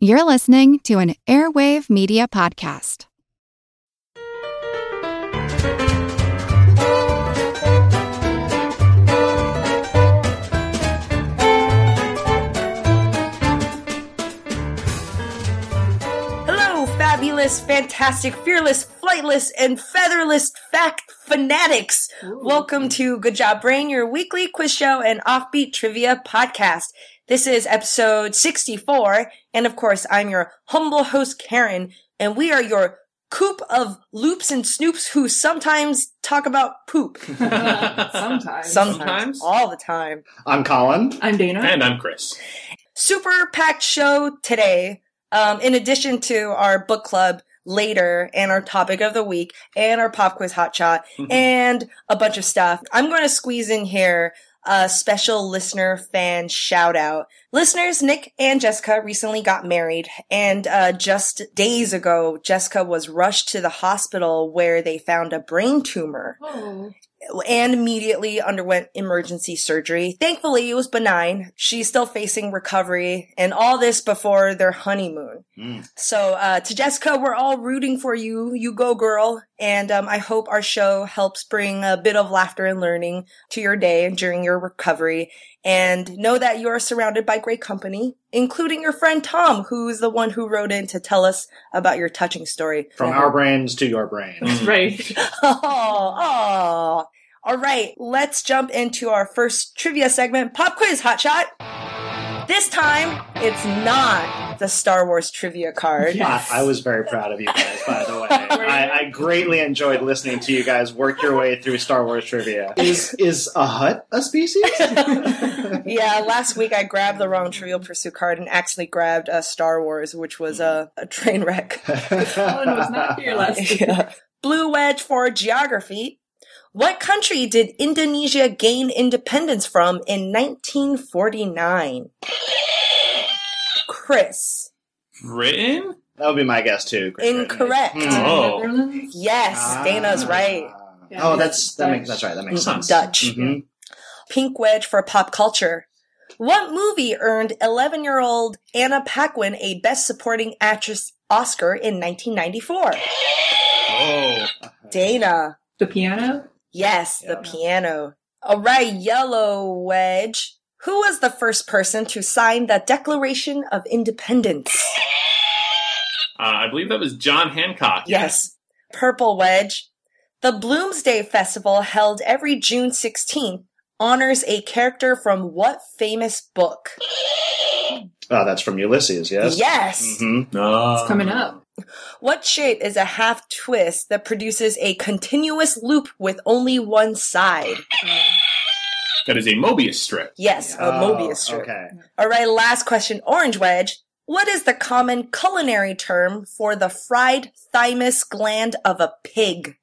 You're listening to an Airwave Media Podcast. Hello, fabulous, fantastic, fearless, flightless, and featherless fact fanatics. Welcome to Good Job Brain, your weekly quiz show and offbeat trivia podcast. This is episode 64, and of course, I'm your humble host, Karen, and we are your coop of loops and snoops who sometimes talk about poop. Sometimes. Sometimes. Sometimes. All the time. I'm Colin. I'm Dana. And I'm Chris. super packed show today. Um, in addition to our book club later and our topic of the week and our pop quiz hot shot and a bunch of stuff, I'm going to squeeze in here a special listener fan shout out. Listeners, Nick and Jessica recently got married and, uh, just days ago, Jessica was rushed to the hospital where they found a brain tumor Oh. and immediately underwent emergency surgery. Thankfully, it was benign. She's still facing recovery, and all this before their honeymoon. Mm. So, uh, to Jessica, we're all rooting for you. You go, girl. And um, I hope our show helps bring a bit of laughter and learning to your day during your recovery. And know that you are surrounded by great company, including your friend Tom, who's the one who wrote in to tell us about your touching story. From our brains to your brains. Right. Oh, oh. All right, let's jump into our first trivia segment, Pop Quiz Hot Shot. This time, it's not the Star Wars trivia card. Yeah. I, I was very proud of you guys, by the way. I, I greatly enjoyed listening to you guys work your way through Star Wars trivia. Is is a Hutt a species? yeah, last week I grabbed the wrong Trivial Pursuit card and actually grabbed a Star Wars, which was a, a train wreck. Colin was not here last week. Yeah. Blue Wedge for geography. What country did Indonesia gain independence from in 1949? Chris. Britain? that would be my guess too. Chris. Incorrect. Hmm. Oh. Yes, Ah. Dana's right. Yeah, oh, that's that makes that's right. That makes Mhm, sense. Dutch. Mhm. Pink Wedge for pop culture. What movie earned 11 year old Anna Paquin a Best Supporting Actress Oscar in 1994? Oh. Dana. The piano? Yes, the piano. All right, Yellow Wedge. Who was the first person to sign the Declaration of Independence? Uh, I believe that was John Hancock. Yes. Purple Wedge. The Bloomsday Festival, held every June 16th, honors a character from what famous book? Oh, that's from Ulysses. Yes. Yes. hmm No. It's coming up. What shape is a half twist that produces a continuous loop with only one side? That is a Mobius strip. Yes, a Mobius strip. Oh, Okay. All right, last question. Orange Wedge. What is the common culinary term for the fried thymus gland of a pig?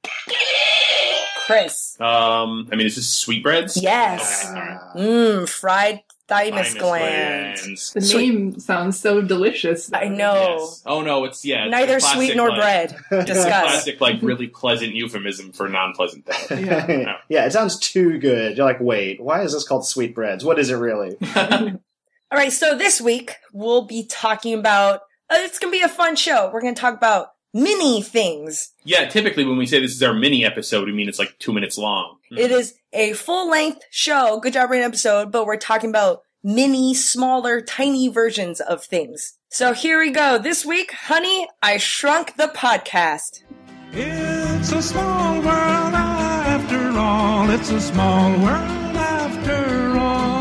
Chris. Um, I mean, is this sweetbreads? Yes. Ah. Mmm, fried thymus, Thymus gland. glands. The Sweet. name sounds so delicious. I know. Yes. Oh no, it's yeah. it's Neither classic, sweet nor like, bread. Discuss. Classic, like really pleasant euphemism for non-pleasant things. Yeah. yeah, it sounds too good. You're like, wait, why is this called sweetbreads? What is it really? All right, so this week we'll be talking about. Uh, it's gonna be a fun show. We're gonna talk about mini things. yeah, typically when we say this is our mini episode, we mean it's like two minutes long. Hmm. It is a full length show, good job, brain episode, but we're talking about mini, smaller, tiny versions of things. So here we go. This week, honey, I shrunk the podcast. It's a small world after all. It's a small world after all.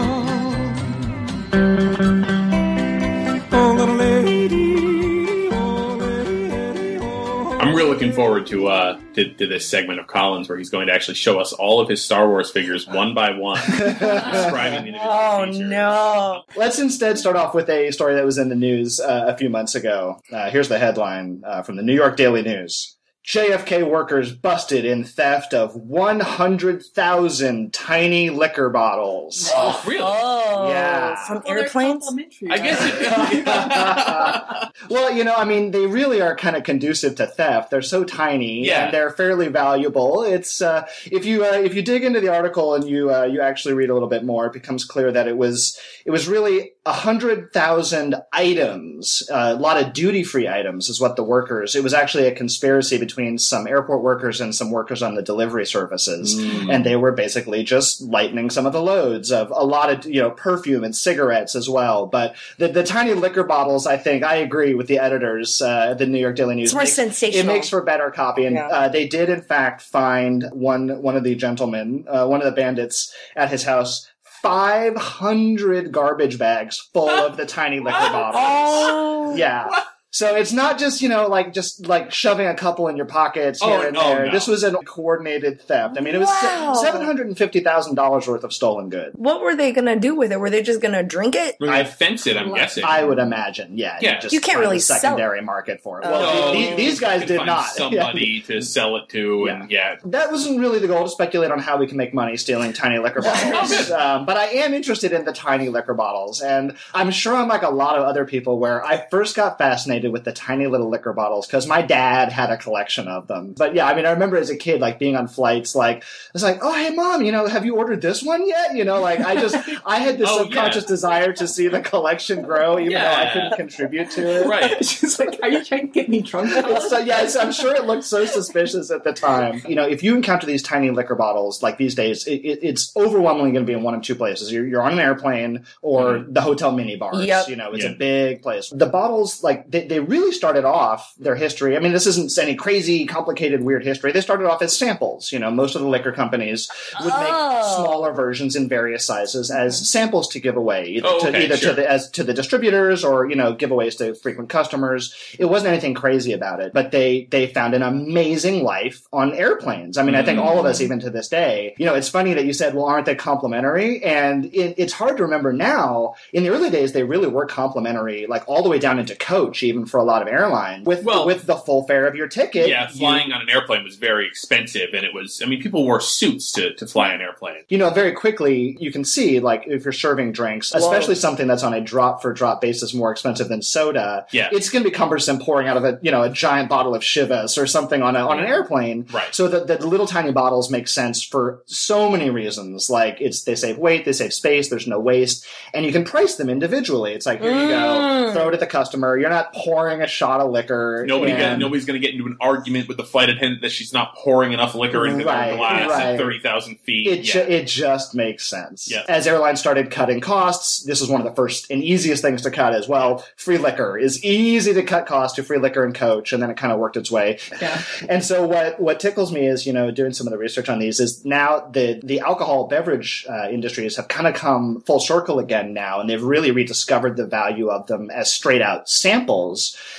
I'm real looking forward to uh to, to this segment of Colin's where he's going to actually show us all of his Star Wars figures one by one, describing the Oh features. no. Let's instead start off with a story that was in the news uh, a few months ago. Uh, here's the headline uh, from the New York Daily News. JFK workers busted in theft of 100,000 tiny liquor bottles. Oh, really? Oh, Yeah. from Well, airplanes? complimentary, I guess right? it, Well, you know, I mean, they really are kind of conducive to theft. They're so tiny Yeah. and they're fairly valuable. It's uh, if you uh, if you dig into the article and you uh, you actually read a little bit more, it becomes clear that it was it was really a hundred thousand items, uh, a lot of duty free items, is what the workers. It was actually a conspiracy between some airport workers and some workers on the delivery services, and they were basically just lightening some of the loads of a lot of you know perfume and cigarettes as well. But the the tiny liquor bottles, I think, I agree with the editors, uh, at the New York Daily News. It's more Makes- sensational. It makes for better copy, and Yeah. uh, they did in fact find one one of the gentlemen, uh, one of the bandits at his house. 500 garbage bags full of the tiny liquor bottles. Oh, Yeah. So it's not just, you know, like just like shoving a couple in your pockets Oh, here and no, there. no. This was a coordinated theft. I mean, it was Wow. $750,000 worth of stolen goods. What were they gonna do with it? Were they just gonna drink it? We're gonna fence it, I'm Like- guessing. I would imagine, yeah. Yeah. just You can't really a sell it. secondary market for it. Oh. Well, No, the- these guys did find not. Somebody to sell it to, and yeah, That wasn't really the goal to speculate on how we can make money stealing tiny liquor bottles. um, but I am interested in the tiny liquor bottles. And I'm sure I'm like a lot of other people where I first got fascinated with the tiny little liquor bottles because my dad had a collection of them. But yeah, I mean, I remember as a kid, like being on flights, like, I was like, oh, hey, mom, you know, have you ordered this one yet? You know, like I just, I had this Oh, subconscious yeah. desire to see the collection grow, even though I couldn't contribute to it. right. She's like, "Are you trying to get me drunk?" It's so yeah, it's, I'm sure it looked so suspicious at the time. You know, if you encounter these tiny liquor bottles, like these days, it, it, it's overwhelmingly going to be in one of two places. You're, you're on an airplane or mm-hmm. the hotel mini bars. Yep. You know, it's Yeah. a big place. The bottles, like they, they really started off their history. I mean, this isn't any crazy, complicated, weird history. They started off as samples. You know, most of the liquor companies would Oh. make smaller versions in various sizes as samples to give away, either, Oh, to, either sure. to the as to the distributors or you know giveaways to frequent customers. It wasn't anything crazy about it, but they they found an amazing life on airplanes. I mean, I think all of us, mm. even to this day, you know, it's funny that you said, "Well, aren't they complimentary?" And it, it's hard to remember now. In the early days, they really were complimentary, like all the way down into coach, even for a lot of airlines, with Well- with the full fare of your ticket. Yeah, you- flying on an airplane was very expensive, and it was. I mean, people wore suits to, to fly an airplane. you know, very quickly you can see, like, if you're serving drinks, especially something that's on a drop for drop basis more expensive than soda, Yeah. it's going to be cumbersome pouring out of a, you know, a giant bottle of Chivas or something on a, on an airplane. Right. So the, the little tiny bottles make sense for so many reasons. Like, it's, they save weight, they save space, there's no waste, and you can price them individually. It's like, here you go, Mm. throw it at the customer. You're not pouring a shot of liquor. Nobody and- got, nobody's going to get into an argument with the flight attendant that she's not pouring enough liquor into Right, their glass right. at thirty thousand feet. It, yeah. ju- it just makes sense. Yeah. As airlines started cutting costs, this was one of the first and easiest things to cut as well. Free liquor is easy to cut costs to free liquor and coach, and then it kind of worked its way. Yeah. And so what what tickles me is you know doing some of the research on these is now the the alcohol beverage uh, industries have kind of come full circle again now, and they've really rediscovered the value of them as straight out samples.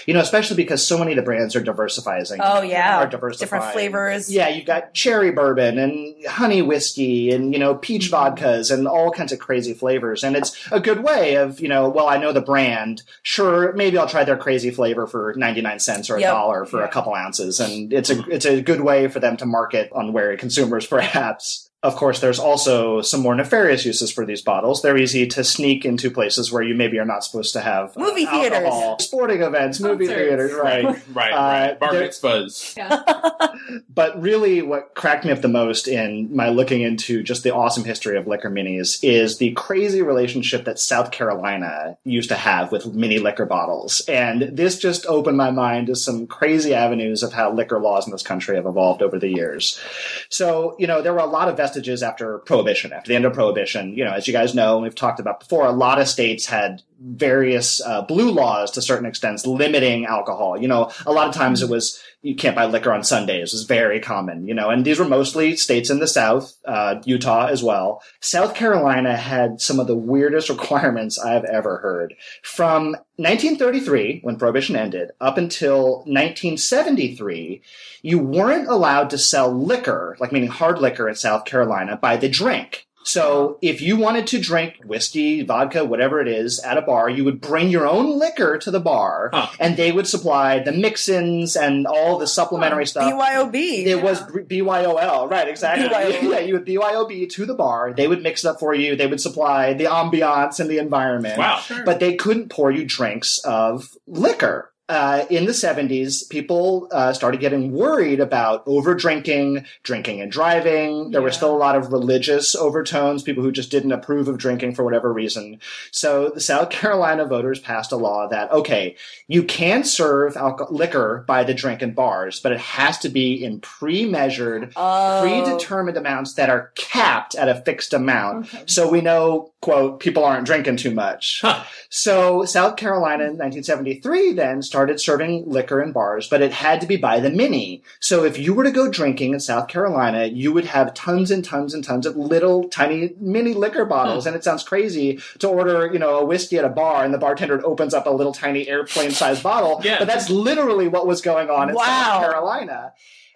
You know, especially because so many of the brands are diversifying. Oh yeah, are diversifying. different flavors. Yeah, you've got cherry bourbon and honey whiskey and, you know, peach mm-hmm. vodkas and all kinds of crazy flavors. And it's a good way of, you know, well, I know the brand. Sure, maybe I'll try their crazy flavor for 99 cents or a Yep. dollar for a couple ounces. And it's a, it's a good way for them to market on wary consumers, perhaps. Of course, there's also some more nefarious uses for these bottles. They're easy to sneak into places where you maybe are not supposed to have uh, Movie theaters. alcohol. sporting events, movie Concerts. theaters, right? right, Uh, right. Bar there- mitzvahs. But really, what cracked me up the most in my looking into just the awesome history of liquor minis is the crazy relationship that South Carolina used to have with mini liquor bottles. And this just opened my mind to some crazy avenues of how liquor laws in this country have evolved over the years. So, you know, there were a lot of vestiges after Prohibition, after the end of Prohibition. You know, as you guys know, we've talked about before, a lot of states had various uh, blue laws to certain extents limiting alcohol. You know, a lot of times it was you can't buy liquor on Sundays was very common, you know, and these were mostly states in the South, uh, Utah as well. South Carolina had some of the weirdest requirements I've ever heard. From 1933, when Prohibition ended, up until 1973, you weren't allowed to sell liquor, like meaning hard liquor in South Carolina, by the drink. So if you wanted to drink whiskey, vodka, whatever it is, at a bar, you would bring your own liquor to the bar, Huh. and they would supply the mix-ins and all the supplementary stuff. BYOB. It was BYOL, right? Exactly. BYOB. Yeah, you would BYOB to the bar. They would mix it up for you. They would supply the ambiance and the environment. Wow. But they couldn't pour you drinks of liquor. Uh, in the 70s, people uh, started getting worried about over drinking, drinking and driving. There were still a lot of religious overtones, people who just didn't approve of drinking for whatever reason. So the South Carolina voters passed a law that, okay, you can serve alco- liquor by the drink in bars, but it has to be in pre-measured, Oh. predetermined amounts that are capped at a fixed amount. So we know, quote, people aren't drinking too much. Huh. So South Carolina in 1973 then started serving liquor in bars, but it had to be by the mini. So if you were to go drinking in South Carolina, you would have tons and tons and tons of little tiny mini liquor bottles. And it sounds crazy to order, you know, a whiskey at a bar and the bartender opens up a little tiny airplane sized bottle. Yeah. But that's literally what was going on in Wow. South Carolina.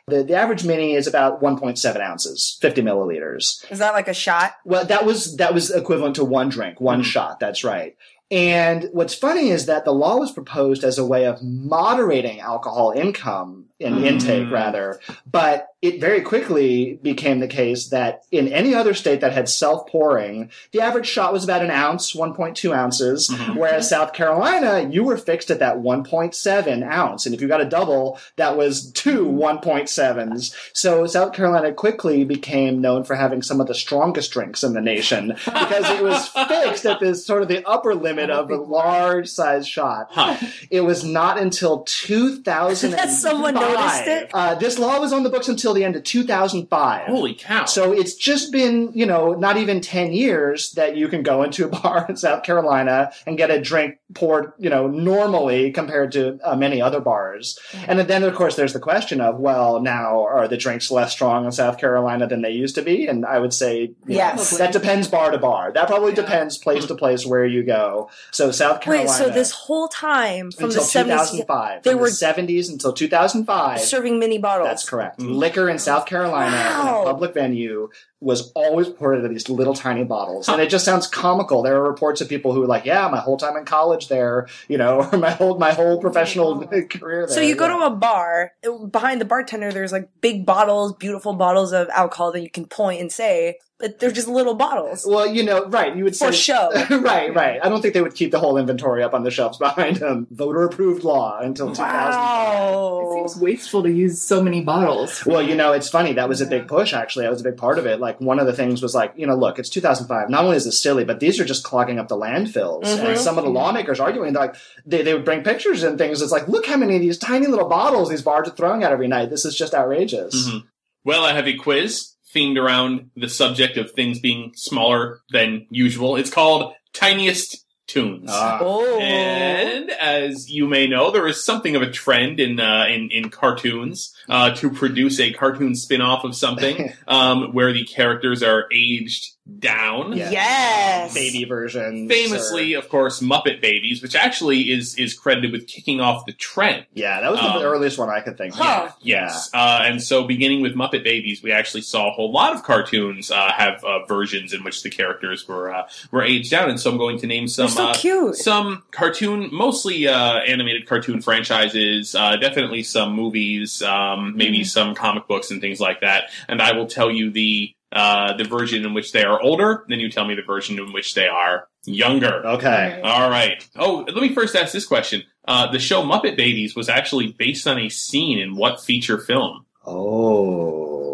The, the average mini is about 1.7 ounces, 50 milliliters. Is that like a shot? Well, that was that was equivalent to one drink, one Mhm. shot. That's right. And what's funny is that the law was proposed as a way of moderating alcohol income in Mm. intake, rather. But it very quickly became the case that in any other state that had self pouring, the average shot was about an ounce, 1.2 ounces. Mhm. Whereas South Carolina, you were fixed at that 1.7 ounce. And if you got a double, that was two 1.7s. So South Carolina quickly became known for having some of the strongest drinks in the nation because it was fixed at this sort of the upper limit of a large size shot. Huh. It was not until 2000. That someone noticed it? Uh, this law was on the books until the end of 2005. Holy cow. So it's just been, you know, not even 10 years that you can go into a bar in South Carolina and get a drink poured, you know, normally compared to uh, many other bars. And then, of course, there's the question of, well, now are the drinks less strong in South Carolina than they used to be? And I would say, you know, Yes. that depends bar to bar. That probably Yeah. depends place to place where you go. So South Carolina. Wait, so this whole time from until the 70s 2005. they From were the 70s until 2005. serving mini bottles. That's correct. Liquor in South Carolina in Wow. a public venue was always poured into these little tiny bottles. And it just sounds comical. There are reports of people who were like, yeah, my whole time in college there, you know, or my whole, my whole professional career there. So you go yeah. to a bar, behind the bartender, there's like big bottles, beautiful bottles of alcohol that you can point and say, but they're just little bottles. Well, you know, right. You would For say show. right, right. I don't think they would keep the whole inventory up on the shelves behind um, them. Voter approved law until 2005. Wow. It seems wasteful to use so many bottles. Well, you know, it's funny. That was a big push, actually. That was a big part of it. Like, one of the things was like, you know, look, it's 2005. Not only is this silly, but these are just clogging up the landfills. Mhm. And some of the lawmakers arguing, like, they, they would bring pictures and things. It's like, look how many of these tiny little bottles these bars are throwing out every night. This is just outrageous. Mhm. Well, I have a quiz themed around the subject of things being smaller than usual. It's called Tiniest Tunes. Ah. Oh. And as you may know, there is something of a trend in uh, in, in cartoons uh, to produce a cartoon spin-off of something um, where the characters are aged down. Yeah. Yes. Baby versions. Famously, of course, Muppet Babies, which actually is is credited with kicking off the trend. yeah, that was the Um, earliest one I could think of. Huh. Yes, uh, and so beginning with Muppet Babies, we actually saw a whole lot of cartoons uh, have uh, versions in which the characters were uh, were aged down, and so I'm going to name some so uh, cute. some cartoon, mostly uh, animated cartoon franchises, uh, definitely some movies, um, maybe Mhm. some comic books and things like that, and I will tell you the uh, the version in which they are older, then you tell me the version in which they are younger. Okay. All right. Oh, let me first ask this question. Uh, the show Muppet Babies was actually based on a scene in what feature film? Oh.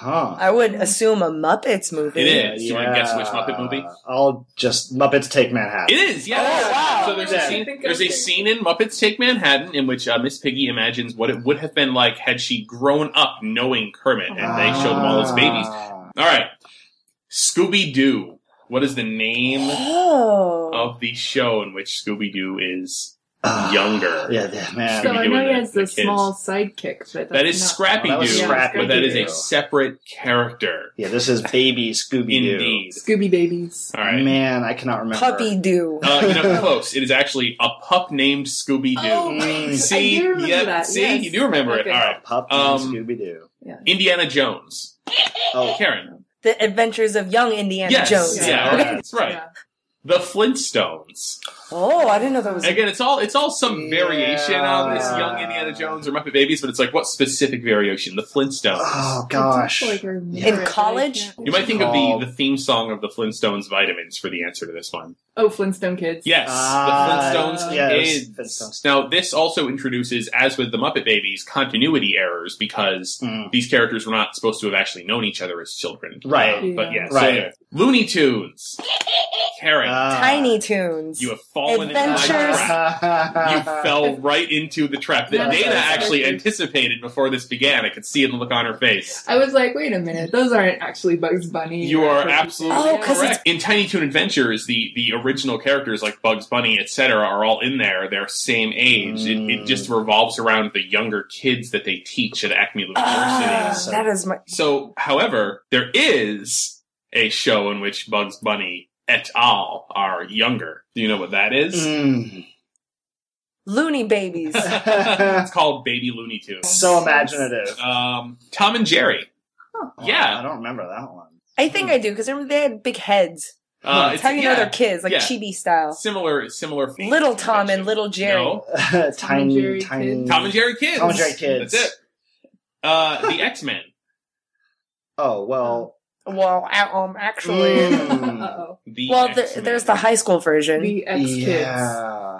Huh. I would assume a Muppets movie. It is. You wanna guess which Muppet movie? I'll just Muppets Take Manhattan. It is, yeah. Oh, wow. So there's Yeah. a scene. There's a I'm scene in Muppets Take Manhattan in which uh, Miss Piggy imagines what it would have been like had she grown up knowing Kermit, and they show them all as babies. Ah. All right, Scooby Doo. What is the name Oh. of the show in which Scooby Doo is Ah. younger? Yeah, yeah, man. So I know he the- has the the, kids. small sidekick, but That that's not- Scrappy Oh, Doo, Scrappy but that is a separate character. Yeah, this is baby Scooby Doo. Indeed. Scooby babies. All right. Man, I cannot remember. Puppy Doo. Uh, you know, close. It is actually a pup named Scooby Doo. Oh, Mm. I See, do remember yeah, that. see, yes. you do remember Okay. it. All right. Puppy Um, Scooby Doo. Indiana Jones. Oh, Karen. The Adventures of Young Indiana yes. Jones. Yeah, Yeah. that's right. Yeah. The Flintstones. Oh, I didn't know that was. Again, it's all it's all some variation on this young Indiana Jones or Muppet Babies, but it's like what specific variation? The Flintstones. oh, oh gosh. I do feel like I In it, but I college? can't- You might think of the, oh. the theme song of the Flintstones vitamins for the answer to this one. Oh, Flintstone Kids. Yes, Ah, the Flintstones yes, kids. Flintstones. Now, this also introduces, as with the Muppet Babies, continuity errors because Mm. these characters were not supposed to have actually known each other as children. Right. Um, but yeah, so Right. anyway. Looney Tunes. Karen, Ah. Tiny Toons. you have fallen into my trap. You fell right into the trap that That's Dana actually anticipated before this began. I could see it in the look on her face. I was like, wait a minute, those aren't actually Bugs Bunny. You are absolutely Oh, Pig. 'cause it's- correct. In Tiny Toon Adventures, the, the original characters like Bugs Bunny, etc., are all in there. They're same age. It, it Mm. just revolves around the younger kids that they teach at Acme University. Ah, So- that is my. So, however, there is a show in which Bugs Bunny et al. are younger. Do you know what that is? Mm. Looney babies. it's called Baby Looney Tunes. so imaginative. Um, Tom and Jerry. Oh, yeah. I don't remember that one. I think I do because they had big heads. Uh, That's how you know yeah, they're kids, like yeah. chibi style. Similar, similar. theme Little Tom convention. and Little Jerry. No. tiny, Jerry tiny. kids. Tom and Jerry Kids. Tom and Jerry Kids. That's it. Uh, the X Men. Oh well. Well, a- um, actually, Mm. Uh-oh. The well, the, there's the high school version. The X Kids. yeah.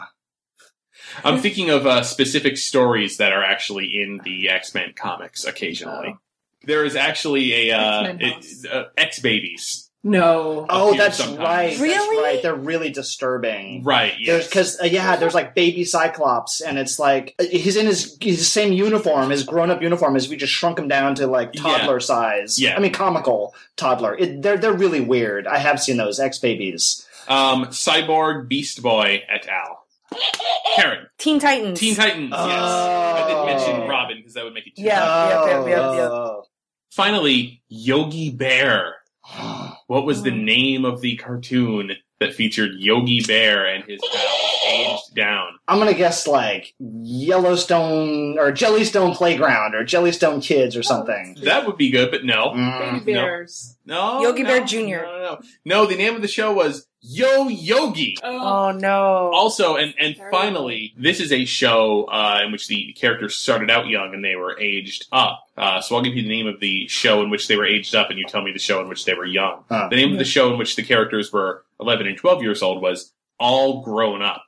I'm thinking of uh, specific stories that are actually in the X Men comics occasionally. There is actually a uh, X-Men it- uh, X Babies. No. Oh, that's sometimes. right. That's Really? right. They're really disturbing. Right. There's Yes. because uh, yeah, there's like baby Cyclops, and it's like uh, he's in his his same uniform, his grown up uniform, as we just shrunk him down to like Yeah. toddler size. Yeah. I mean comical toddler. It, they're they're really weird. I have seen those X babies. um, Cyborg, Beast Boy, et al. Karen, Teen Titans. Teen Titans. Yes, I didn't mention Oh. Robin because that would make it too. Yeah. yep, yep, yep, yep. Oh. Finally, Yogi Bear. What was the mm. name of the cartoon that featured Yogi Bear and his pals aged down? I'm gonna guess like Yellowstone or Jellystone Playground or Jellystone Kids or something. That would be good, but no. Mm. Baby Bears. No. Yogi no, Bear Jr.. No, no, no. No, the name of the show was Yo Yogi. Oh no. Also, and, and Terrible. finally, this is a show uh, in which the characters started out young and they were aged up. Uh, so I'll give you the name of the show in which they were aged up, and you tell me the show in which they were young. Huh. The name of the show in which the characters were 11 and 12 years old was All Grown Up.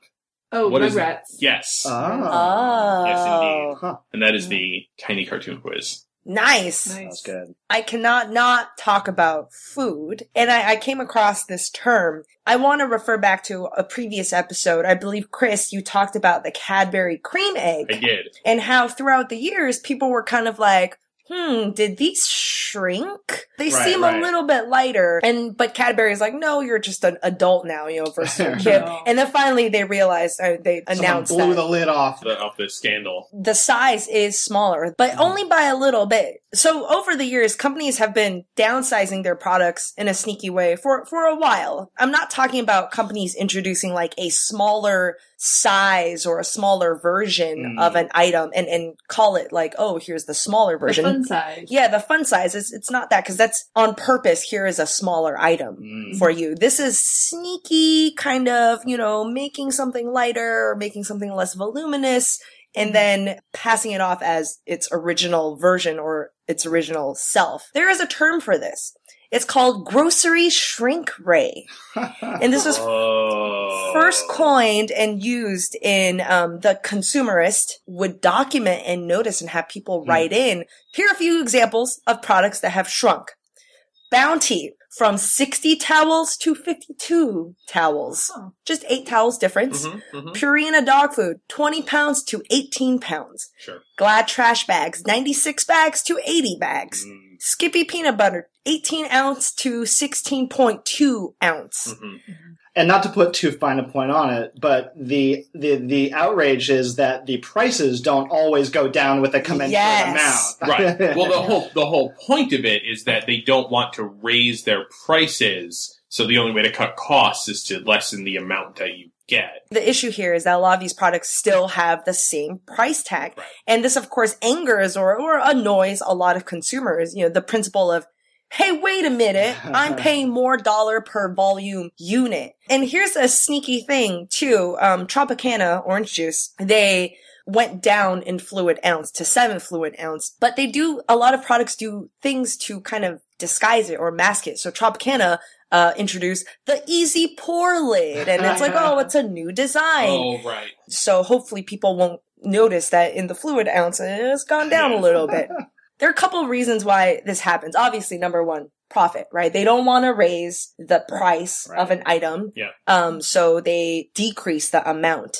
Oh, What is- Rugrats. Yes. Ah. Yes, Oh, indeed. Huh. And that is the tiny cartoon quiz. nice. Nice. That's good. I cannot not talk about food. And I, I came across this term. I want to refer back to a previous episode. I believe, Chris, you talked about the Cadbury cream egg I did. and how throughout the years people were kind of like, hmm, did these shrink? They Right, seem right. a little bit lighter. And, but Cadbury's like, no, you're just an adult now, you know, versus a kid. No. And then finally they realized, uh, they Someone announced blew that the lid off. The, of the scandal. the size is smaller, but only by a little bit. So over the years, companies have been downsizing their products in a sneaky way for, for a while. I'm not talking about companies introducing like a smaller size or a smaller version Mm. of an item and, and call it like, oh, here's the smaller The version. fun size. Yeah, the fun size is it's not that because that's on purpose. Here is a smaller item Mm. for you. This is sneaky kind of, you know, making something lighter or making something less voluminous and then passing it off as its original version or its original self. There is a term for this. It's called grocery shrink ray. And this was Oh. first coined and used in um, the consumerist would document and notice and have people write in. Here are a few examples of products that have shrunk. Bounty from 60 towels to 52 towels. Oh. Just eight towels difference. Mhm, mhm. Purina dog food, 20 pounds to 18 pounds. Sure. Glad trash bags, 96 bags to 80 bags. Mm, Skippy peanut butter, 18 ounce to 16.2 ounce. mhm. And not to put too fine a point on it, but the the the outrage is that the prices don't always go down with a commensurate Yes. amount. Right. Well, the whole the whole point of it is that they don't want to raise their prices, so the only way to cut costs is to lessen the amount that you get. The issue here is that a lot of these products still have the same price tag. Right. And this, of course, angers or, or annoys a lot of consumers. You know, the principle of, hey, wait a minute, I'm paying more dollar per volume unit. And here's a sneaky thing too. Um, Tropicana orange juice, they went down in fluid ounce to seven fluid ounce, but they do, a lot of products do things to kind of disguise it or mask it. So Tropicana, uh, introduce the easy pour lid. And it's like, oh, it's a new design. Oh, right. So hopefully people won't notice that in the fluid ounce it's gone down a little bit. There are a couple of reasons why this happens. Obviously, number one, profit, right? They don't want to raise the price of an item. Yeah. Um, so they decrease the amount.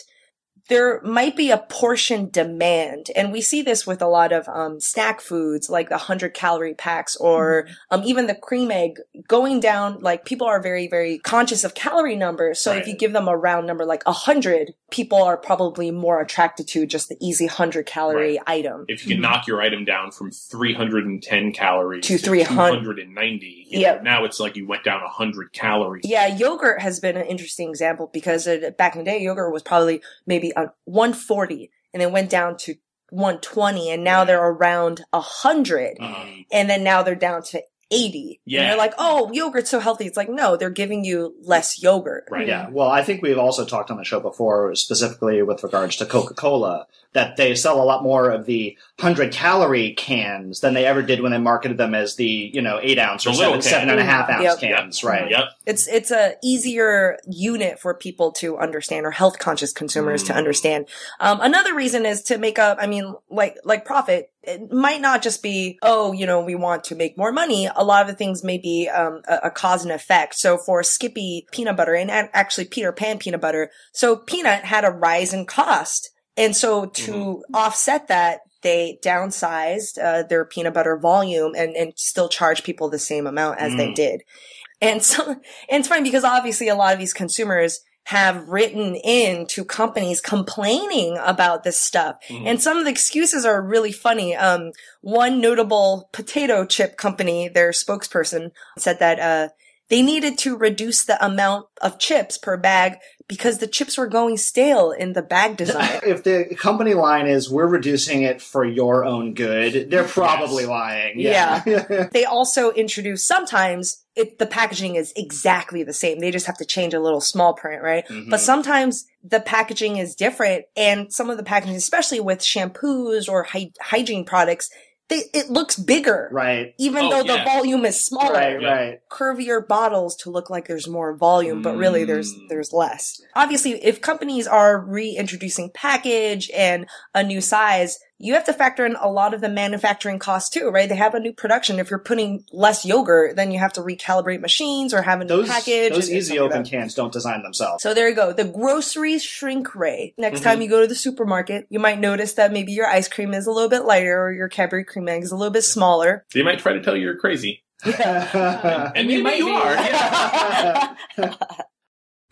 There might be a portion demand, and we see this with a lot of um, snack foods like the 100 calorie packs or um, even the cream egg going down. Like people are very, very conscious of calorie numbers. So if you give them a round number like 100, people are probably more attracted to just the easy 100 calorie item. If you can knock your item down from 310 calories To to 300. 290, you Yeah. now it's like you went down 100 calories. Yeah, yogurt has been an interesting example because it, back in the day, yogurt was probably maybe a 140 and they went down to 120 and now they're around 100 Um, and then now they're down to 80. Yeah. And you're like, oh, yogurt's so healthy. It's like, no, they're giving you less yogurt. right. Yeah, well, I think we've also talked on the show before, specifically with regards to Coca Cola, that they sell a lot more of the 100 calorie cans than they ever did when they marketed them as the, you know, 8 ounce or The little seven, seven and a half ounce Yep. cans, right? Yep. It's, it's a easier unit for people to understand or health conscious consumers to Mm. understand. Um, another reason is to make up, I mean, like, like profit. It might not just be, oh, you know, we want to make more money. A lot of the things may be, um, a, a cause and effect. So for Skippy peanut butter and actually Peter Pan peanut butter, so peanut had a rise in cost. And so to offset that, they downsized uh, their peanut butter volume and, and still charge people the same amount as they Mm. did. And so, and it's funny because obviously a lot of these consumers have written in to companies complaining about this stuff. Mhm. And some of the excuses are really funny. Um, one notable potato chip company, their spokesperson said that, uh, they needed to reduce the amount of chips per bag because the chips were going stale in the bag design. If the company line is we're reducing it for your own good, they're probably Yes. lying. Yeah. they also introduce sometimes it, the packaging is exactly the same. They just have to change a little small print, right? Mhm. But sometimes the packaging is different and some of the packaging, especially with shampoos or hy- hygiene products, they, it looks bigger. right. Even Oh, though the volume is smaller. Right, Yeah. right. Curvier bottles to look like there's more volume, but really there's, Mm. there's less. Obviously, if companies are reintroducing package and a new size, you have to factor in a lot of the manufacturing costs too, right? They have a new production. If you're putting less yogurt, then you have to recalibrate machines or have a new Those, package. those and- and easy stuff like open cans don't design themselves. So there you go. The grocery shrink ray. Next Mm-hmm. time you go to the supermarket, you might notice that maybe your ice cream is a little bit lighter or your Cadbury cream egg is a little bit smaller. They might try to tell you you're crazy. And You maybe might you be. are. Yeah.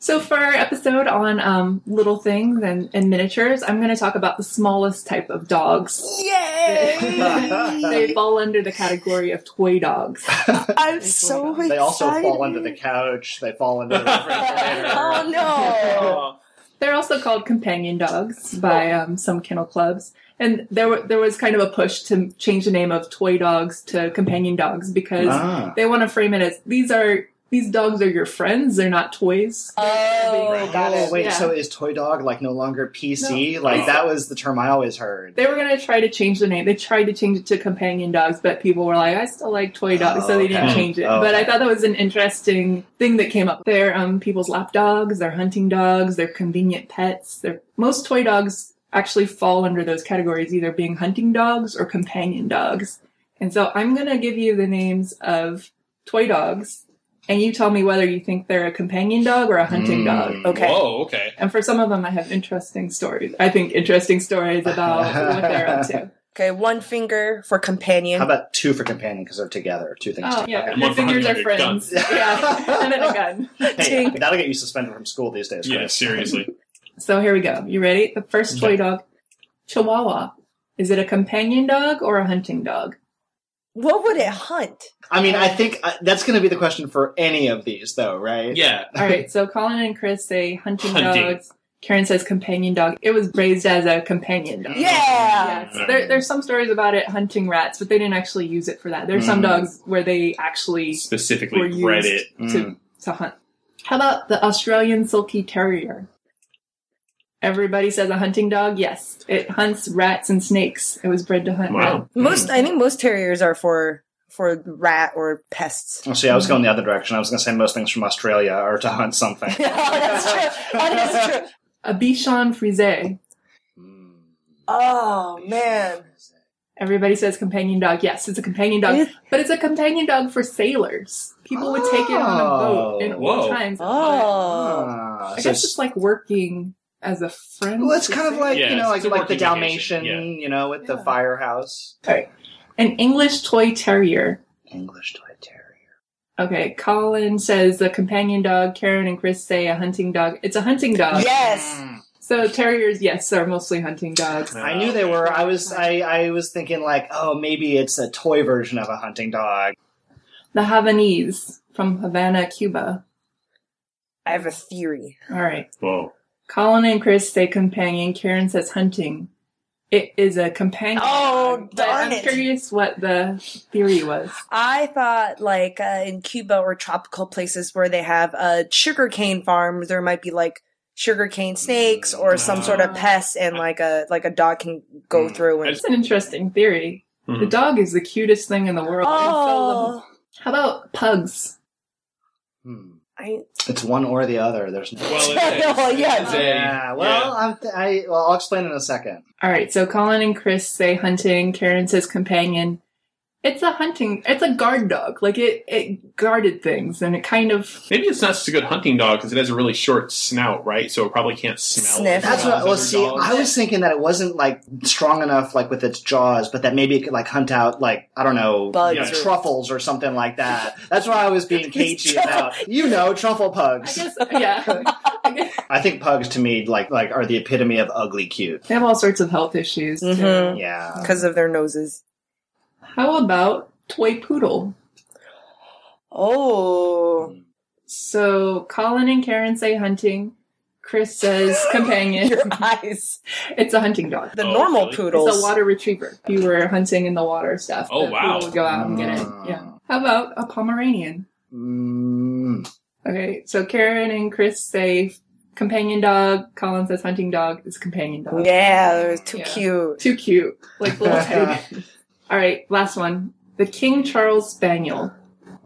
So for our episode on um, little things and, and miniatures, I'm going to talk about the smallest type of dogs. Yay! they fall under the category of toy dogs. I'm so excited. They also fall under the couch. They fall under the refrigerator. Oh no! They're also called companion dogs by um, some kennel clubs. And there, were, there was kind of a push to change the name of toy dogs to companion dogs because Ah. they want to frame it as these are these dogs are your friends. They're not toys. Oh, got Oh, it. wait, Yeah. so is Toy Dog like no longer PC? No. Like that was the term I always heard. They were going to try to change the name. They tried to change it to companion dogs, but people were like, I still like toy dogs, so they didn't Okay. change it. Oh, But I thought that was an interesting thing that came up. They're um, people's lap dogs, they're hunting dogs, they're convenient pets. They're, most toy dogs actually fall under those categories, either being hunting dogs or companion dogs. And so I'm going to give you the names of toy dogs and you tell me whether you think they're a companion dog or a hunting Mm. dog. Okay. Whoa, okay. And for some of them, I have interesting stories. I think interesting stories about what they're up to. Okay, one finger for companion. How about two for companion because they're together? Two things Oh, together. yeah. One Their for fingers hunting, are like gun. friends. Yeah. And then a gun. Hey, that'll get you suspended from school these days. Yeah, Chris. seriously. So here we go. You ready? The first toy dog, Chihuahua. Is it a companion dog or a hunting dog? What would it hunt? I mean, I think uh, that's going to be the question for any of these, though, right? Yeah. All right. So Colin and Chris say hunting, Hunting. dogs. Karen says companion dog. It was raised as a companion dog. Yeah. Yes. There, there's some stories about it hunting rats, but they didn't actually use it for that. There's some Mm. dogs where they actually were Specifically used bred it. to, Mm. to hunt. How about the Australian Silky Terrier? Everybody says a hunting dog. Yes, it hunts rats and snakes. It was bred to hunt. Wow. rats. Most, I think most terriers are for for rat or pests. Oh, see, I was going the other direction. I was going to say most things from Australia are to hunt something. oh, that's true. That is true. A Bichon Frise. Oh man. Everybody says companion dog. Yes, it's a companion dog, It- but it's a companion dog for sailors. People would take it on a boat in Oh. old Whoa. times. Oh. Ah, I so guess it's like working as a friend. well, it's kind of like Yeah, you know, like like the Dalmatian, vacation, you know, with the firehouse. Okay, an English toy terrier. English toy terrier. Okay, Colin says the companion dog. Karen and Chris say a hunting dog. It's a hunting dog. Yes. So terriers, yes, are mostly hunting dogs. I knew they were. I was. I. I was thinking like, oh, maybe it's a toy version of a hunting dog. The Havanese from Havana, Cuba. I have a theory. All right. Whoa. Colin and Chris say companion. Karen says hunting. It is a companion. Oh, dog, but darn I'm it. curious what the theory was. I thought like uh, in Cuba or tropical places where they have uh, sugarcane farms, there might be like sugarcane snakes or some sort of pest and like a like a dog can go Mm. through and. It's an interesting theory. The Mhm. dog is the cutest thing in the world. It's so. Oh, How about pugs? I, It's one or the other. There's no. Well, Well, it's, yeah. it's a- yeah. Well, I'm th- I. Well, I'll explain in a second. All right, so Colin and Chris say hunting. Karen says companion. It's a hunting. It's a guard dog. Like it, it guarded things, and it kind of. Maybe it's not such a good hunting dog because it has a really short snout, right? So it probably can't smell. Sniff. That's what. well Well, as see, dogs. I was thinking that it wasn't like strong enough, like with its jaws, but that maybe it could like hunt out, like I don't know, Bugs you know, or- truffles or something like that. That's what I was being cagey about. You know, truffle I pugs. guess, yeah. I think pugs to me like like are the epitome of ugly cute. they have all sorts of health issues. too. Mhm. Yeah. because of their noses. How about toy poodle? Oh, So Colin and Karen say hunting. Chris says companion. your eyes. it's a hunting dog. The Oh, normal really? poodles. It's a water retriever. If you were hunting in the water stuff. Oh, the wow. poodle would go out and get it. Yeah. How about a Pomeranian? Mm, Okay, so Karen and Chris say companion dog. Colin says hunting dog. It's companion dog. Yeah, they're too Yeah. cute. Too cute. Like little teddy bears. All right, last one. The King Charles Spaniel.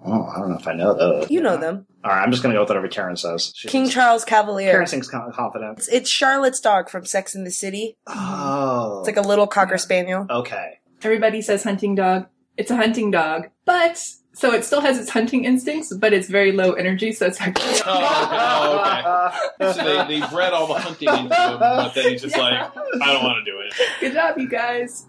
oh, I don't know if I know those. You know them. All right, I'm just gonna go with whatever Karen says. She- King Charles Cavalier. Karen seems confident. It's, it's Charlotte's dog from Sex in the City. Oh, It's like a little cocker spaniel. okay. Everybody says hunting dog. It's a hunting dog, but so it still has its hunting instincts, but it's very low energy, so it's actually. Oh, okay. Oh, So they, they bred all the hunting into him, but then he's just like, I don't want to do it. Good job, you guys.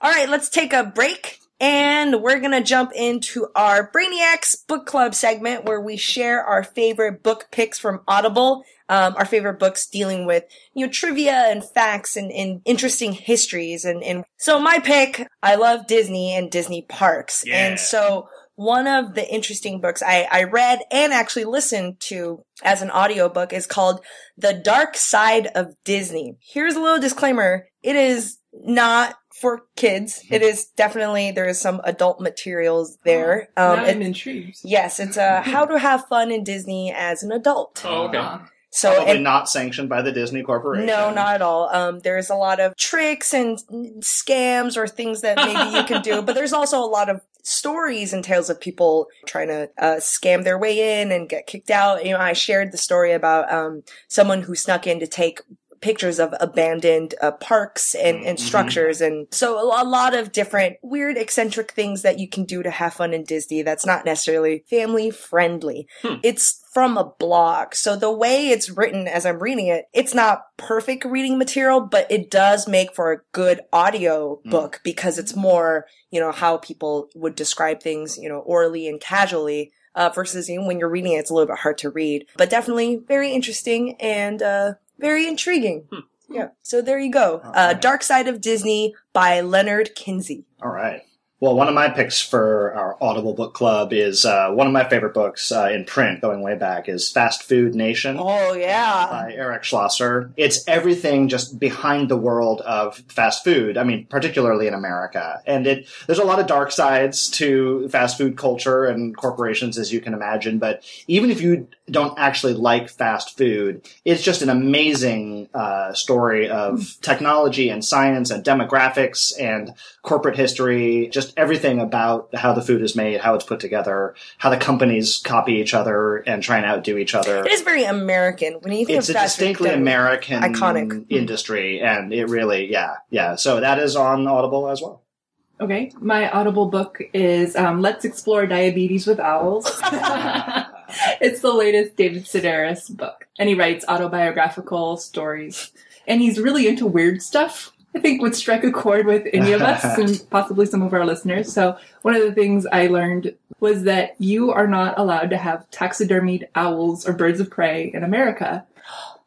All right, let's take a break and we're going to jump into our Brainiacs book club segment where we share our favorite book picks from Audible. Um, our favorite books dealing with, you know, trivia and facts and, and interesting histories. And, and so my pick, I love Disney and Disney parks. Yeah. And so one of the interesting books I, I read and actually listened to as an audiobook is called The Dark Side of Disney. Here's a little disclaimer. It is not for kids. It is definitely, there is some adult materials there. Um, now it- I'm intrigued. yes, it's a how to have fun in Disney as an adult. Oh, okay. Uh, So, Probably and- not sanctioned by the Disney Corporation. no, not at all. Um, there's a lot of tricks and scams or things that maybe you can do, but there's also a lot of stories and tales of people trying to uh, scam their way in and get kicked out. You know, I shared the story about um, someone who snuck in to take pictures of abandoned uh, parks and, and structures. And so a, a lot of different weird, eccentric things that you can do to have fun in Disney that's not necessarily family friendly. It's from a blog. So the way it's written as I'm reading it, it's not perfect reading material, but it does make for a good audio book because it's more, you know, how people would describe things, you know, orally and casually. Uh, versus you know, when you're reading it, it's a little bit hard to read, but definitely very interesting and uh, very intriguing. Yeah. So there you go. Uh, Dark Side of Disney by Leonard Kinsey. All right. Well, one of my picks for our Audible book club is uh, one of my favorite books uh, in print, going way back, is Fast Food Nation. Oh yeah. by Eric Schlosser. It's everything just behind the world of fast food. I mean, particularly in America. And it, there's a lot of dark sides to fast food culture and corporations, as you can imagine. But even if you don't actually like fast food, it's just an amazing uh, story of technology and science and demographics and corporate history, just everything about how the food is made, how it's put together, how the companies copy each other and try and outdo each other It is very American when you think it's of a fast food, distinctly generally. American Iconic. industry, and it really, yeah, yeah. So that is on Audible as well. Okay, my Audible book is um, Let's Explore Diabetes with Owls. it's the latest David Sedaris book, and he writes autobiographical stories. And he's really into weird stuff. I think would strike a chord with any of us and possibly some of our listeners. So one of the things I learned was that you are not allowed to have taxidermied owls or birds of prey in America.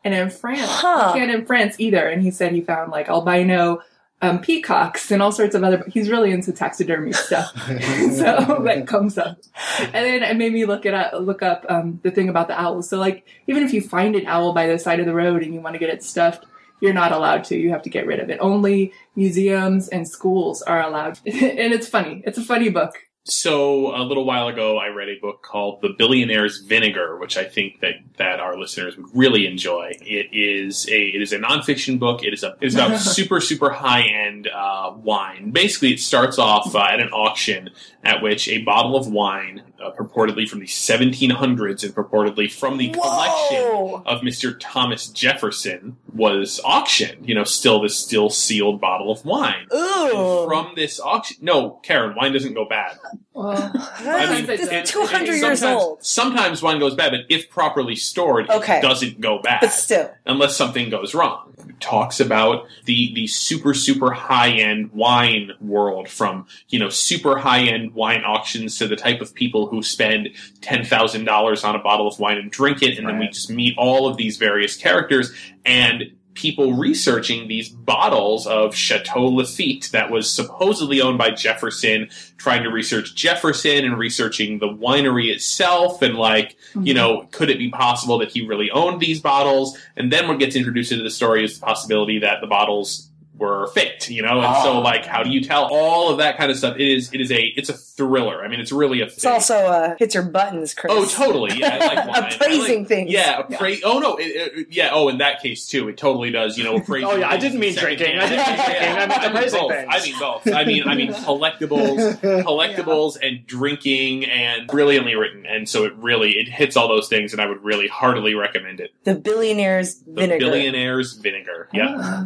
And in France, Huh. you can't in France either. And he said he found like albino um, peacocks and all sorts of other. He's really into taxidermy stuff, so that comes up. And then it made me look it up, look up um, the thing about the owls. So like, even if you find an owl by the side of the road and you want to get it stuffed, you're not allowed to. You have to get rid of it. Only museums and schools are allowed. and it's funny. It's a funny book. So a little while ago, I read a book called The Billionaire's Vinegar, which I think that, that our listeners would really enjoy. It is a it is a nonfiction book. It is a it is about super super high end uh, wine. Basically, it starts off uh, at an auction at which a bottle of wine, uh, purportedly from the 1700s and purportedly from the collection of Mr. Thomas Jefferson, was auctioned. You know, still this still sealed bottle of wine. Ooh. From this auction, no, Karen, wine doesn't go bad. Well, I mean, it's- it's 200 years sometimes, old. Sometimes wine goes bad, but if properly stored, Okay. it doesn't go bad. But still. unless something goes wrong. It talks about the the super super high end wine world, from you know super high end wine auctions to the type of people who spend ten thousand dollars on a bottle of wine and drink it, and then we just meet all of these various characters and. People researching these bottles of Chateau Lafite that was supposedly owned by Jefferson, trying to research Jefferson and researching the winery itself, and like, you mm-hmm. know, could it be possible that he really owned these bottles? And then what gets introduced into the story is the possibility that the bottles were faked, you know? And so like how do you tell all of that kind of stuff? It is it is a it's a thriller. I mean it's really a It's also uh, hits your buttons, Chris. Oh, totally. Yeah, I like. Appraising like, things. Yeah, appra- Oh no, it, it- yeah. Oh, in that case too, it totally does. You know, appraising. Oh, yeah, I didn't mean secondhand. drinking. I didn't mean drinking. I meant appraising both. things. I mean both. I mean, I mean collectibles, collectibles, and drinking, and brilliantly written. And so it really it hits all those things, and I would really heartily recommend it. The billionaire's Vinegar. The vinegar. Billionaire's Vinegar. Yeah.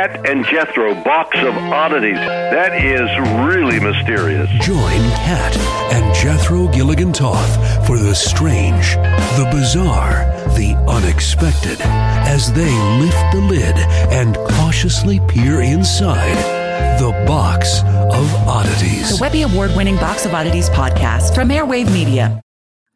Kat and Jethro, box of oddities. That is really mysterious. Join Kat and Jethro Gilligan Toth for the strange, the bizarre, the unexpected as they lift the lid and cautiously peer inside the box of oddities. The Webby Award winning Box of Oddities podcast from Airwave Media.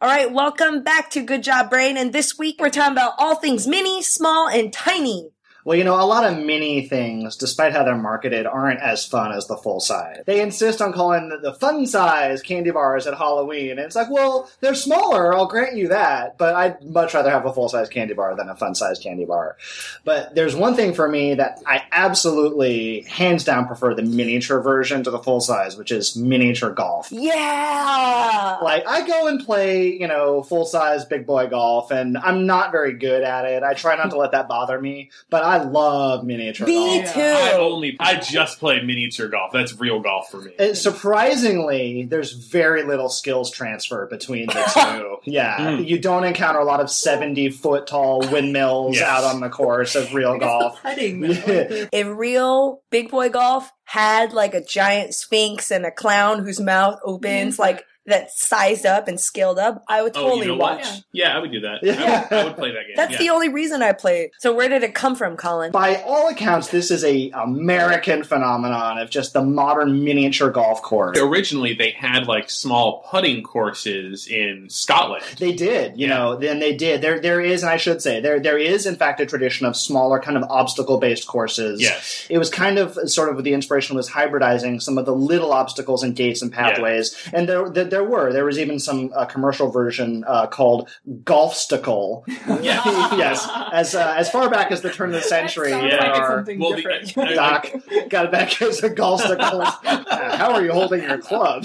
All right, welcome back to Good Job Brain. And this week we're talking about all things mini, small, and tiny. Well, you know, a lot of mini things, despite how they're marketed, aren't as fun as the full size. They insist on calling the, the fun size candy bars at Halloween, and it's like, well, they're smaller, I'll grant you that, but I'd much rather have a full size candy bar than a fun size candy bar. But there's one thing for me that I absolutely, hands down, prefer the miniature version to the full size, which is miniature golf. Yeah. Like I go and play, you know, full size big boy golf, and I'm not very good at it. I try not to let that bother me, but I love miniature Me golf. too. I only I just play miniature golf. That's real golf for me. Uh, surprisingly, there's very little skills transfer between the two. yeah, Mm. you don't encounter a lot of 70 foot tall windmills Yes. out on the course of real golf. Putting Yeah. If real big boy golf had like a giant sphinx and a clown whose mouth opens like that sized up and scaled up, I would Oh, totally you know watch. what? Yeah, I would do that. Yeah. I, would, I would play that game. That's yeah. the only reason I played. So where did it come from, Colin? By all accounts, this is a American phenomenon of just the modern miniature golf course. Originally, they had like small putting courses in Scotland. They did, you know, then they did. There, there is, and I should say, there, there is in fact a tradition of smaller kind of obstacle-based courses. Yes. It was kind of sort of the inspiration was hybridizing some of the little obstacles and gates and pathways, and there, there, there were. There was even some uh, commercial version uh, called Golfsticle. yes, as uh, as far back as the turn of the century. sounds there like are- something Well, the- different. I- I- Doc got back as a Golfsticle. Uh, How are you holding your club?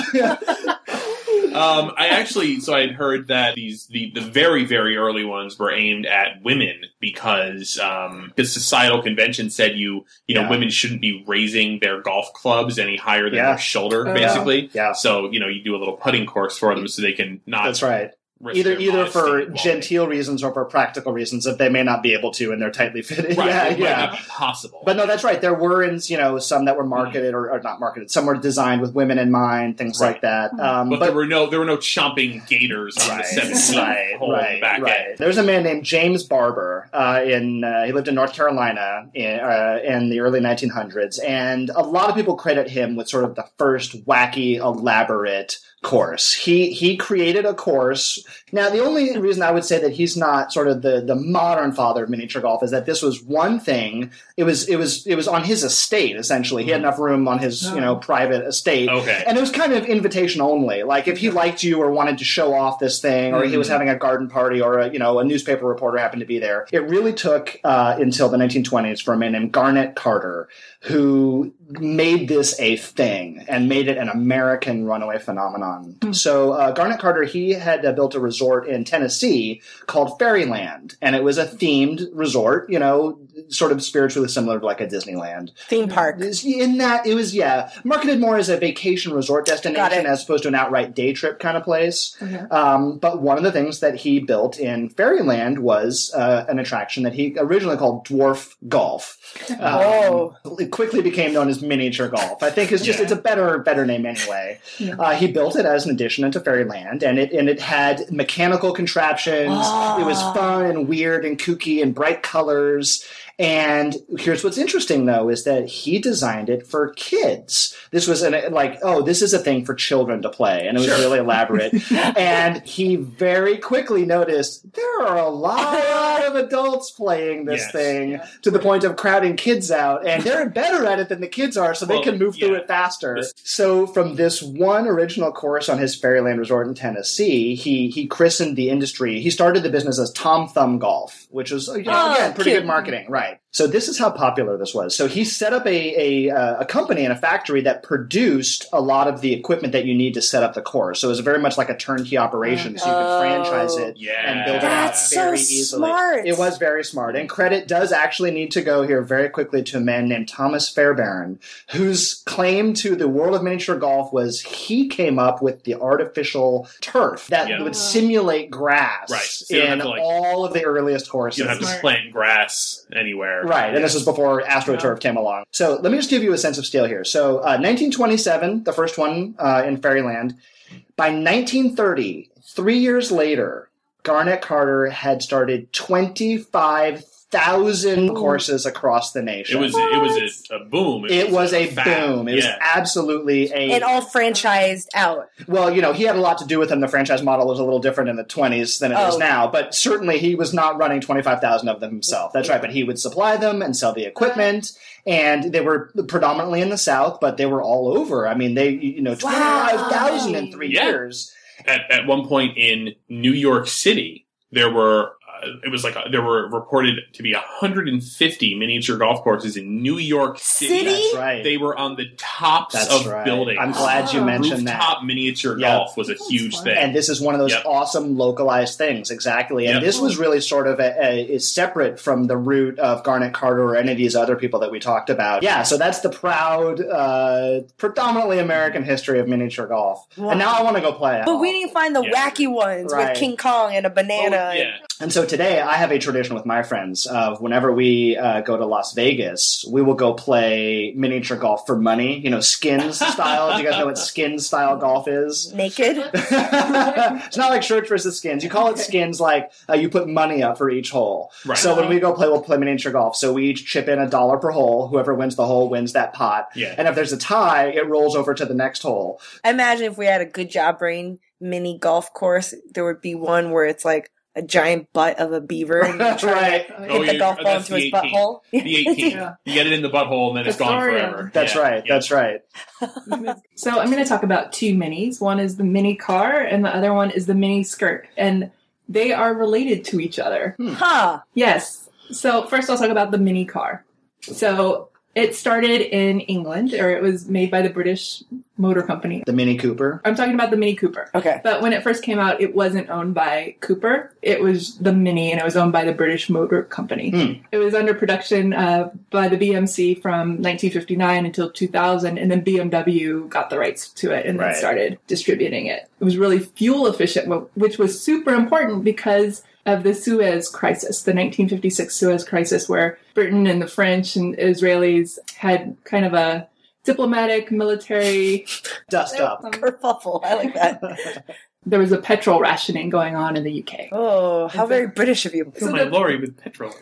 Um, I actually, so I had heard that these the, the very very early ones were aimed at women because um, because societal convention said you you know Yeah. women shouldn't be raising their golf clubs any higher than Yeah. their shoulder Oh, basically. Yeah. So you know you do a little putting course for them so they can not That's right. Risk either either for genteel reasons or for practical reasons if they may not be able to and they're tightly fitted. Right, yeah, it might yeah. not be possible. But no, that's right. There were, in, you know, some that were Mm-hmm. marketed or, or not marketed. Some were designed with women in mind, things like that. Um, but, but there were no there were no chomping gators on Right, the 17th right, hole in the right, back right. end. There's a man named James Barber. Uh, in uh, he lived in North Carolina in, uh, in the early 1900s, and a lot of people credit him with sort of the first wacky, elaborate course. He he created a course. Now, the only reason I would say that he's not sort of the the modern father of miniature golf is that this was one thing. It was it was it was on his estate essentially. He had enough room on his you know private estate, Okay. and it was kind of invitation only. Like if he liked you or wanted to show off this thing, or he was Mhm. having a garden party, or a, you know a newspaper reporter happened to be there. It really took uh, until the 1920s for a man named Garnet Carter who made this a thing and made it an American runaway phenomenon. So uh, Garnet Carter he had uh, built a resort in Tennessee called Fairyland, and it was a themed resort. You know, sort of spiritually similar to like a Disneyland Theme park. in that it was yeah marketed more as a vacation resort destination as opposed to an outright day trip kind of place um, but one of the things that he built in fairyland was uh, an attraction that he originally called dwarf golf um, Whoa. it quickly became known as miniature golf. I think it's just Yeah. it's a better better name anyway. Uh, he built it as an addition into fairyland and it and it had mechanical contraptions. It was fun and weird and kooky and bright colors and here's what's interesting though is that he designed it for kids. This was an, like, oh, this is a thing for children to play, and it was Sure. really elaborate. and he very quickly noticed there are a lot of adults playing this Yes. thing to the point of crowding kids out, and they're better at it than the kids are, so Well, they can move through it faster. This- So from this one original course on his Fairyland Resort in Tennessee, he he christened the industry. He started the business as Tom Thumb Golf, which was you know, Oh, again pretty cute. good marketing, right? right. So this is how popular this was. So he set up a a, uh, a company and a factory that produced a lot of the equipment that you need to set up the course. So it was very much like a turnkey operation. So you could franchise it Yeah. and build it That's out so very easily. smart. It was very smart. And credit does actually need to go here very quickly to a man named Thomas Fairbairn, whose claim to the world of miniature golf was he came up with the artificial turf that Yeah. would simulate grass Right. So in like- all of the earliest courses. You don't have to plant grass anywhere. Right, and this was before AstroTurf came along. So let me just give you a sense of scale here. So uh, 1927, the first one uh, in Fairyland. By 1930, three years later, Garnet Carter had started thousand courses across the nation. It was it was a, a boom. It was a fad. boom. It was absolutely a and all franchised out. Well, you know, he had a lot to do with them. The franchise model was a little different in the 20s than it is Oh. now, but certainly he was not running 25,000 of them himself. That's right, but he would supply them and sell the equipment, and they were predominantly in the South, but they were all over. I mean, they, you know, 25,000 in three Yeah. years. At at one point in New York City, there were. Uh, it was like a, there were reported to be 150 miniature golf courses in New York City. City? That's right. They were on the tops That's of right. buildings. I'm glad you mentioned that. Rooftop miniature Yep. golf was a huge thing. And this is one of those Yep. awesome localized things, exactly. And Yep. this was really sort of a, a, is separate from the root of Garnet Carter or any of these other people that we talked about. Yeah, so that's the proud, uh, predominantly American history of miniature golf. Wow. And now I want to go play. But we didn't find the wacky ones Right. with King Kong and a banana. yeah. And so today I have a tradition with my friends of whenever we uh, go to Las Vegas, we will go play miniature golf for money, you know, skins style. Do you guys know what skins style golf is? Naked. it's not like shirts versus skins. You call it skins like uh, you put money up for each hole. Right. So when we go play, we'll play miniature golf. So we each chip in a dollar per hole. Whoever wins the hole wins that pot. Yeah. And if there's a tie, it rolls over to the next hole. I imagine if we had a good job brain mini golf course, there would be one where it's like a giant butt of a beaver and oh, you try Right. to Oh, hit the golf oh, ball into his 18. butthole. The 18. Yeah. You get it in the butthole and then it's gone forever. That's Yeah. right. Yeah. That's right. So I'm going to talk about two minis. One is the mini car, and the other one is the mini skirt, and they are related to each other. Huh. Yes. So first, I'll talk about the mini car. So it started in England, or it was made by the British Motor Company. The Mini Cooper. I'm talking about the Mini Cooper. Okay. But when it first came out, it wasn't owned by Cooper. It was the Mini, and it was owned by the British Motor Company. Hmm. It was under production uh, by the BMC from 1959 until 2000, and then BMW got the rights to it and Right. then started distributing it. It was really fuel efficient, which was super important because of the Suez Crisis, the 1956 Suez Crisis, where Britain and the French and Israelis had kind of a diplomatic, military Dust up. Um, Kerfuffle. I like that. there was a petrol rationing going on in the UK. Oh, how very British of you. Fill my lorry with petrol.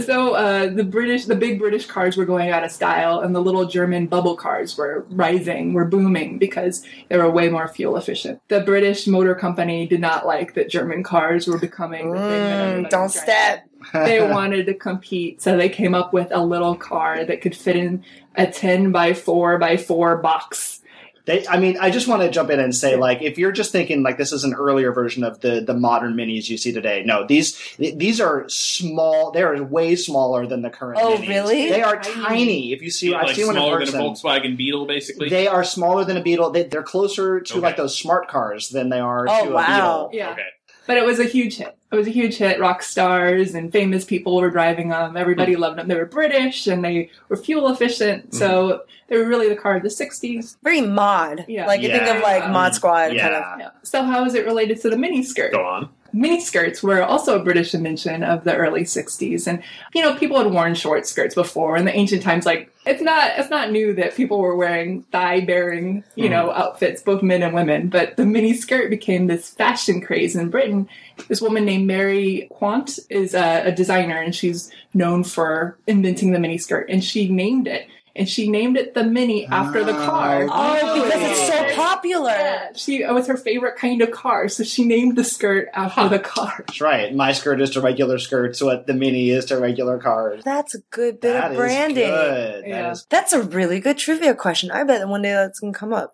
So uh, the British, the big British cars were going out of style, and the little German bubble cars were rising, were booming because they were way more fuel efficient. The British Motor Company did not like that German cars were becoming the thing that Mm, don't was trying to step. they wanted to compete, so they came up with a little car that could fit in a 10 by 4 by 4 box. They, I mean, I just want to jump in and say, like, if you're just thinking like this is an earlier version of the the modern minis you see today, no, these these are small. They are way smaller than the current. Oh, minis. really? They are tiny. If you see, I've like seen one in smaller person. than a Volkswagen Beetle, basically. They are smaller than a Beetle. They, they're closer to Okay. like those smart cars than they are Oh, to a wow. Beetle. Yeah. Okay. But it was a huge hit. It was a huge hit. Rock stars and famous people were driving them. Everybody loved them. They were British and they were fuel efficient. Mm-hmm. So they were really the car of the 60s. Very mod. Yeah. Like you think of Yeah. like Mod Squad Yeah. kind of. Yeah. So how is it related to the mini skirt? Go on. Mini skirts were also a British invention of the early 60s. And, you know, people had worn short skirts before in the ancient times. Like, it's not, it's not new that people were wearing thigh bearing, you know, mm-hmm. outfits, both men and women. But the mini skirt became this fashion craze in Britain. This woman named Mary Quant is a, a designer and she's known for inventing the mini skirt and she named it. And she named it the Mini after the car. Oh, because it's so popular. Yeah, she it was her favorite kind of car, so she named the skirt after the car. That's right. My skirt is to regular skirts what the Mini is to regular cars. That's a good bit That of is branding. good. That Yeah. is- That's a really good trivia question. I bet that one day that's gonna come up.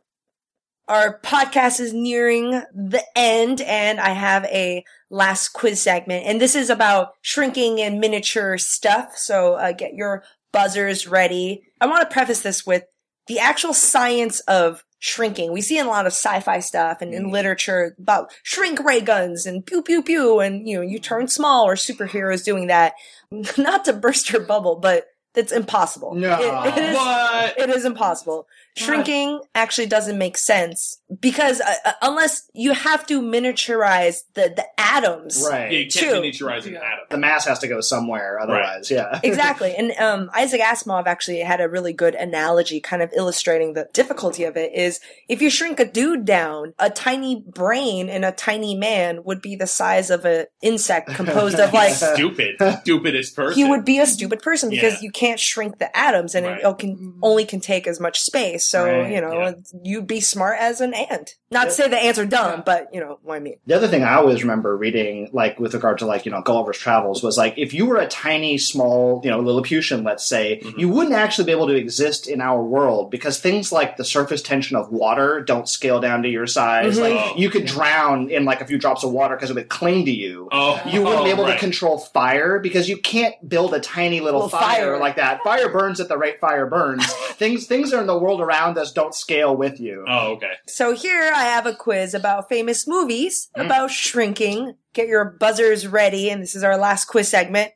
Our podcast is nearing the end, and I have a last quiz segment, and this is about shrinking and miniature stuff. So uh, get your buzzers ready. I want to preface this with the actual science of shrinking. We see in a lot of sci-fi stuff and in mm. literature about shrink ray guns and pew pew pew, and you know you turn small or superheroes doing that. Not to burst your bubble, but that's impossible. No. It- it is What? it is impossible. Shrinking actually doesn't make sense because uh, uh, unless you have to miniaturize the, the atoms. Right. Yeah, you can't miniaturize an atom. The mass has to go somewhere, otherwise, yeah. exactly. And um, Isaac Asimov actually had a really good analogy kind of illustrating the difficulty of it is if you shrink a dude down, a tiny brain in a tiny man would be the size of an insect composed of like Stupid. Stupidest person. he would be a stupid person because Yeah. you can't shrink the atoms and Right. it can only can take as much space. So, Right, you know, yeah. you'd be smart as an ant. Not to say the ants are dumb, but you know what I mean. The other thing I always remember reading, like with regard to like you know Gulliver's Travels, was like if you were a tiny, small, you know, Lilliputian, let's say, Mm-hmm. you wouldn't actually be able to exist in our world because things like the surface tension of water don't scale down to your size. Mhm. Like Oh. you could drown in like a few drops of water because it would cling to you. Oh, You wouldn't be oh, able right. to control fire because you can't build a tiny little, Little fire, fire. like that. Fire burns at the rate fire burns. things things are in the world around us don't scale with you. Oh, okay. So here I have a quiz about famous movies Mm. about shrinking. Get your buzzers ready, and this is our last quiz segment.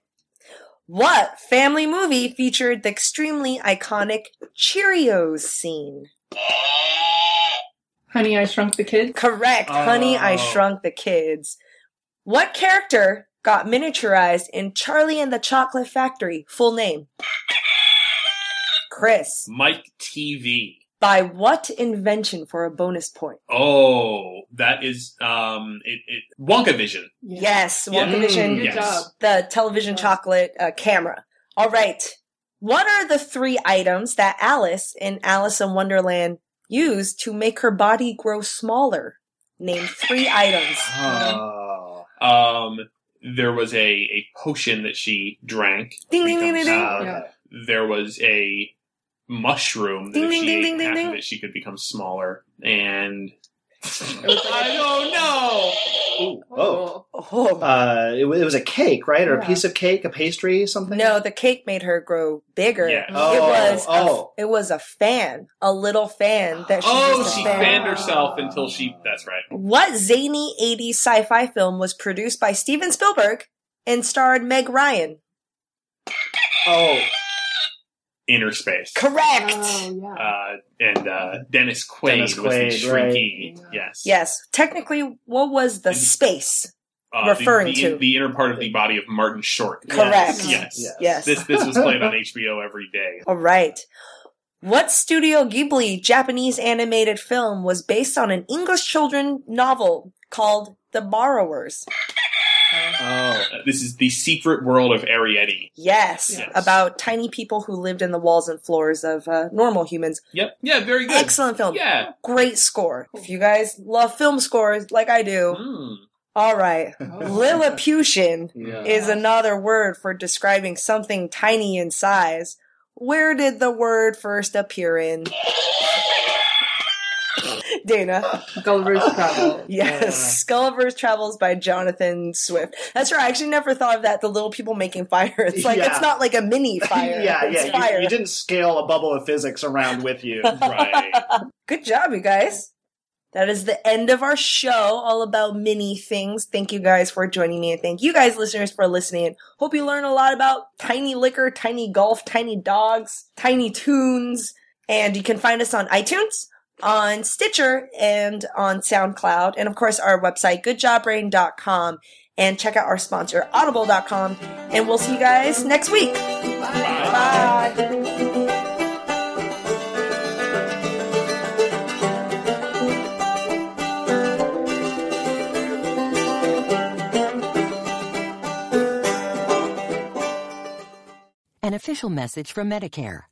What family movie featured the extremely iconic Cheerios scene? Honey, I Shrunk the Kids. Correct. Honey, I Oh. Shrunk the Kids. What character got miniaturized in Charlie and the Chocolate Factory? Full name. Chris. Mike TV. By what invention for a bonus point? Oh, that is um it, it Wonka Vision. Yes, Yeah. Wonka Vision. Good Yes. job. the television chocolate uh, camera. All right. What are the three items that Alice in Alice in Wonderland used to make her body grow smaller? Name three items. Oh. Um there was a, a potion that she drank. Ding, ding, ding, ding, ding. Okay. Yeah. There was a mushroom that Ding, if ding, she ding, ate ding, ding, half ding. of it, she could become smaller. And I don't know. Ooh. Oh. Oh. Uh, it, it was a cake, right, or a piece of cake, a pastry, something. no, the cake made her grow bigger. Yeah. It Oh, was oh. A, it was a fan, a little fan that she Oh, she fan. fanned herself until she. That's right. What zany 80s sci-fi film was produced by Steven Spielberg and starred Meg Ryan? Oh, Innerspace. Correct. Oh, yeah. Uh, and uh, Dennis Quaid Dennis was the Quaid, right. shrinky. Yes. Yes. Technically, what was the And- space? Uh, referring the, the, to. the inner part of the body of Martin Short. Correct. Yes. Yes. Yes. This this was played on HBO every day. All right. What Studio Ghibli Japanese animated film was based on an English children novel called The Borrowers? Oh, this is the secret world of Arrietty. Yes, Yes. about tiny people who lived in the walls and floors of uh, normal humans. Yep. Yeah. Very good. Excellent film. Yeah. Great score. If you guys love film scores like I do, Mm. all right. Lilliputian yeah. is another word for describing something tiny in size. Where did the word first appear in? Dana. Gulliver's Travel. Yes. Gulliver's Travels by Jonathan Swift. That's right. I actually never thought of that. The little people making fire. It's like, Yeah. it's not like a mini fire. yeah, It's yeah. fire. You, you didn't scale a bubble of physics around with you. Right. Good job, you guys. That is the end of our show, all about mini things. Thank you guys for joining me, and thank you guys, listeners, for listening. Hope you learn a lot about tiny liquor, tiny golf, tiny dogs, Tiny Toons, and you can find us on iTunes, on Stitcher, and on SoundCloud, and of course our website, goodjobbrain.com, and check out our sponsor, audible.com, and we'll see you guys next week. Bye. An official message from Medicare.